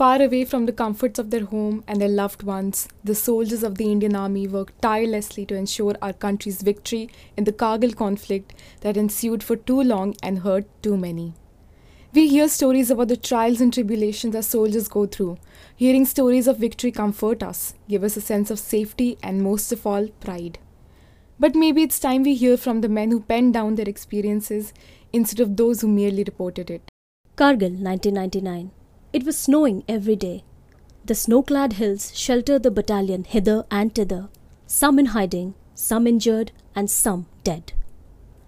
Far away from the comforts of their home and their loved ones, the soldiers of the Indian Army worked tirelessly to ensure our country's victory in the Kargil conflict that ensued for too long and hurt too many. We hear stories about the trials and tribulations our soldiers go through. Hearing stories of victory comfort us, give us a sense of safety, and most of all, pride. But maybe it's time we hear from the men who penned down their experiences instead of those who merely reported it. Kargil, 1999. It was snowing every day. The snow clad hills sheltered the battalion hither and thither, some in hiding, some injured, and some dead.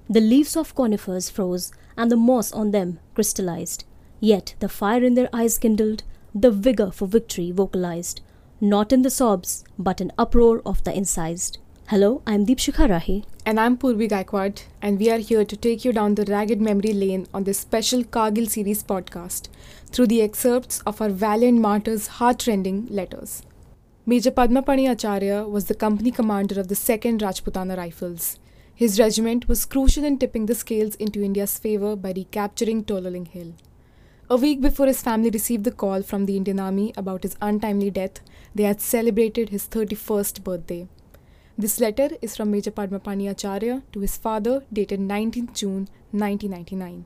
The leaves of conifers froze, and the moss on them crystallized. Yet the fire in their eyes kindled, the vigor for victory vocalized, not in the sobs, but an uproar of the incised. Hello, I'm Deepshikha Rahi. And I'm Purvi Gaikwad, and we are here to take you down the ragged memory lane on this special Kargil series podcast through the excerpts of our valiant martyrs' heart-rending letters. Major Padmapani Acharya was the company commander of the 2nd Rajputana Rifles. His regiment was crucial in tipping the scales into India's favor by recapturing Tololing Hill. A week before his family received the call from the Indian Army about his untimely death, they had celebrated his 31st birthday. This letter is from Major Padmapani Acharya to his father, dated 19th June 1999.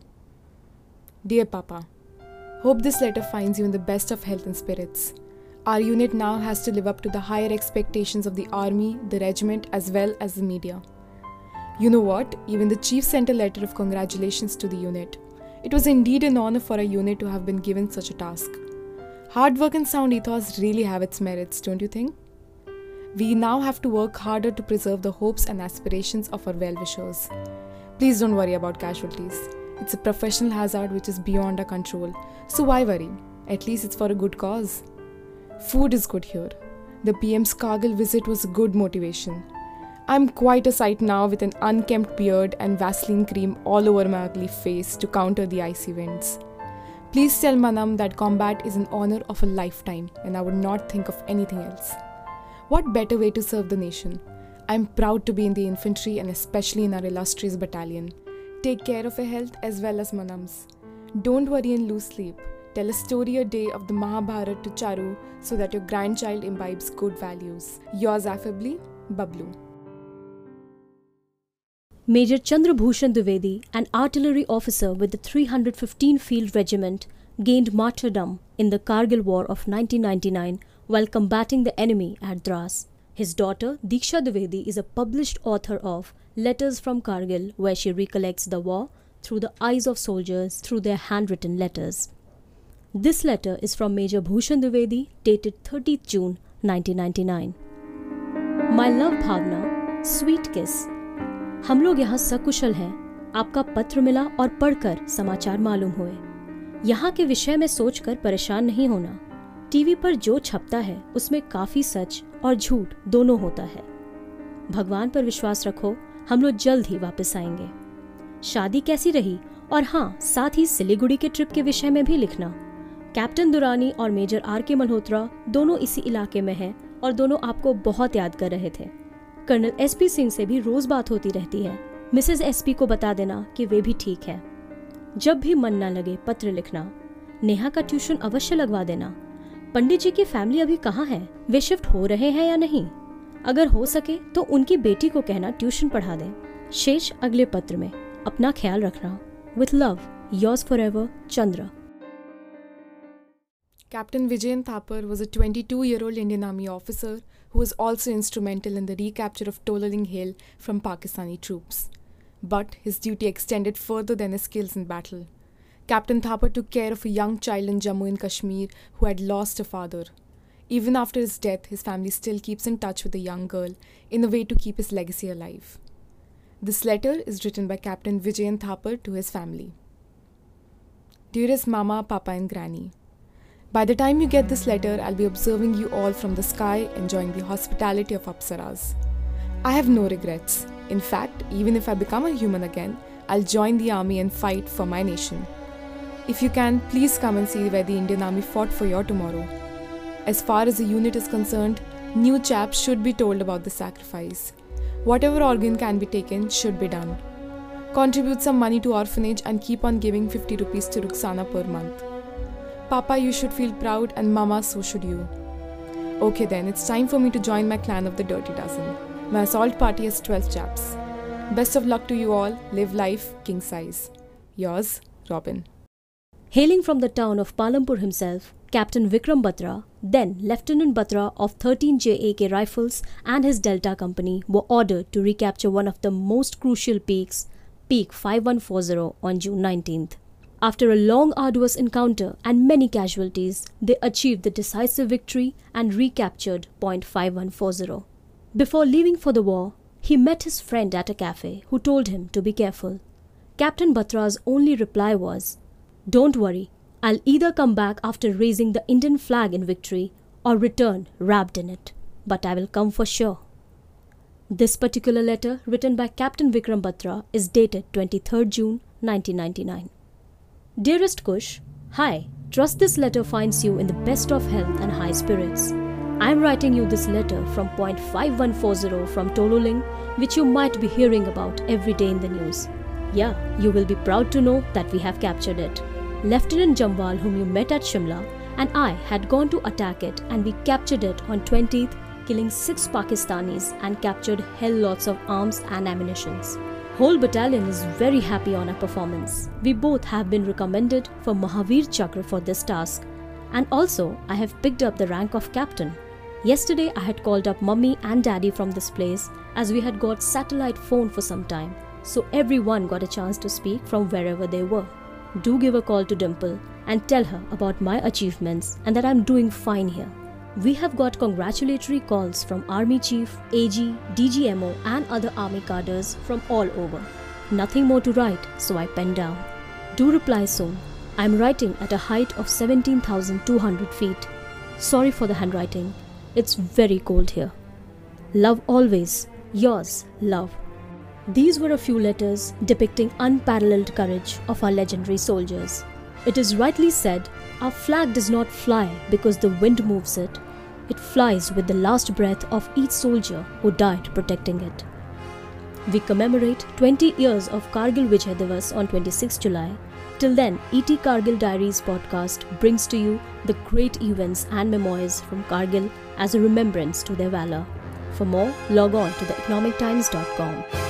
Dear Papa, Hope this letter finds you in the best of health and spirits. Our unit now has to live up to the higher expectations of the army, the regiment, as well as the media. You know what? Even the chief sent a letter of congratulations to the unit. It was indeed an honor for a unit to have been given such a task. Hard work and sound ethos really have its merits, don't you think? We now have to work harder to preserve the hopes and aspirations of our well wishers. Please don't worry about casualties. It's a professional hazard which is beyond our control, so why worry? At least it's for a good cause. Food is good here. The PM's Kargil visit was a good motivation. I'm quite a sight now with an unkempt beard and Vaseline cream all over my ugly face to counter the icy winds. Please tell Manam that combat is an honor of a lifetime and I would not think of anything else. What better way to serve the nation? I'm proud to be in the infantry and especially in our illustrious battalion. Take care of your health as well as Manam's. Don't worry and lose sleep. Tell a story a day of the Mahabharata to Charu so that your grandchild imbibes good values. Yours affably, Bablu. Major Chandrabhushan Dwivedi, an artillery officer with the 315 Field Regiment, gained martyrdom in the Kargil War of 1999 while combating the enemy at Dras. His daughter, Diksha Dwivedi, is a published author of Letters from Kargil, where she recollects the war through the eyes of soldiers through their handwritten letters. This letter is from Major Bhushan Dwivedi, dated 30th June 1999. My love Bhavna, sweet kiss. हम लोग यहाँ सकुशल हैं आपका पत्र मिला और पढ़कर समाचार मालूम हुए यहाँ के विषय में सोचकर परेशान नहीं होना टीवी पर जो छपता है, उसमें काफ़ी सच और झूठ दोनों होता है। भगवान पर विश्वास रखो, हम लोग जल्द ही वापस आएँगे। शादी कैसी रही? और हाँ साथ ही सिलीगुड़ी के ट्रिप के विषय में भी लिखना। कैप्टन दुरानी और मेजर आर के मल्होत्रा दोनों इसी इलाके में हैं और दोनों आपको बहुत याद कर रहे थे। कर्नल एसपी सिंह से भी रोज बात होती रहती है। मिसेज एसपी को बता देना कि वे भी ठीक है। जब भी मन ना लगे, पत्र लिखना। नेहा का ट्यूशन अवश्य लगवा देना। पंडित जी की फैमिली अभी कहाँ है वे शिफ्ट हो रहे हैं या नहीं अगर हो सके तो उनकी बेटी को कहना ट्यूशन पढ़ा दें शेष अगले पत्र में अपना ख्याल रखना with love yours forever Chandra Captain Vijayan Thapar was a 22 year old Indian Army officer who was also instrumental in the recapture of Tololing Hill from Pakistani troops. But his duty extended further than his skills in battle. Captain Thapar took care of a young child in Jammu and Kashmir who had lost a father. Even after his death, his family still keeps in touch with the young girl in a way to keep his legacy alive. This letter is written by Captain Vijayant Thapar to his family. Dearest Mama, Papa, and Granny, by the time you get this letter, I'll be observing you all from the sky, enjoying the hospitality of Apsaras. I have no regrets. In fact, even if I become a human again, I'll join the army and fight for my nation. If you can, please come and see where the Indian Army fought for your tomorrow. As far as the unit is concerned, new chaps should be told about the sacrifice. Whatever organ can be taken should be done. Contribute some money to orphanage and keep on giving 50 rupees to Ruxana per month. Papa, you should feel proud, and Mama, so should you. Okay, then, it's time for me to join my clan of the Dirty Dozen. My assault party has 12 chaps. Best of luck to you all. Live life king size. Yours, Robin. Hailing from the town of Palampur himself, Captain Vikram Batra, then Lieutenant Batra of 13 JAK Rifles and his Delta Company were ordered to recapture one of the most crucial peaks, Peak 5140, on June 19th. After a long, arduous encounter and many casualties, they achieved the decisive victory and recaptured Point 5140. Before leaving for the war, he met his friend at a cafe who told him to be careful. Captain Batra's only reply was, Don't worry, I'll either come back after raising the Indian flag in victory or return wrapped in it, but I will come for sure. This particular letter, written by Captain Vikram Batra, is dated 23rd June 1999. Dearest Kush, Hi, trust this letter finds you in the best of health and high spirits. I am writing you this letter from point 5140 from Tololing, which you might be hearing about every day in the news. Yeah, you will be proud to know that we have captured it. Lieutenant Jamwal, whom you met at Shimla, and I had gone to attack it and we captured it on 20th, killing 6 Pakistanis and captured hell lots of arms and ammunitions. Whole battalion is very happy on our performance. We both have been recommended for Mahavir Chakra for this task and also I have picked up the rank of captain. Yesterday I had called up mummy and daddy from this place as we had got satellite phone for some time so everyone got a chance to speak from wherever they were do give a call to Dimple and tell her about my achievements and that I'm doing fine here. We have got congratulatory calls from Army Chief, AG, DGMO, and other Army cadres from all over. Nothing more to write, so I pen down. Do reply soon. I'm writing at a height of 17,200 feet. Sorry for the handwriting. It's very cold here. Love always. Yours, Luv. These were a few letters depicting unparalleled courage of our legendary soldiers. It is rightly said, our flag does not fly because the wind moves it. It flies with the last breath of each soldier who died protecting it. We commemorate 20 years of Kargil Vijay Divas on 26 July. Till then, ET Kargil Diaries podcast brings to you the great events and memoirs from Kargil as a remembrance to their valor. For more, log on to theeconomictimes.com.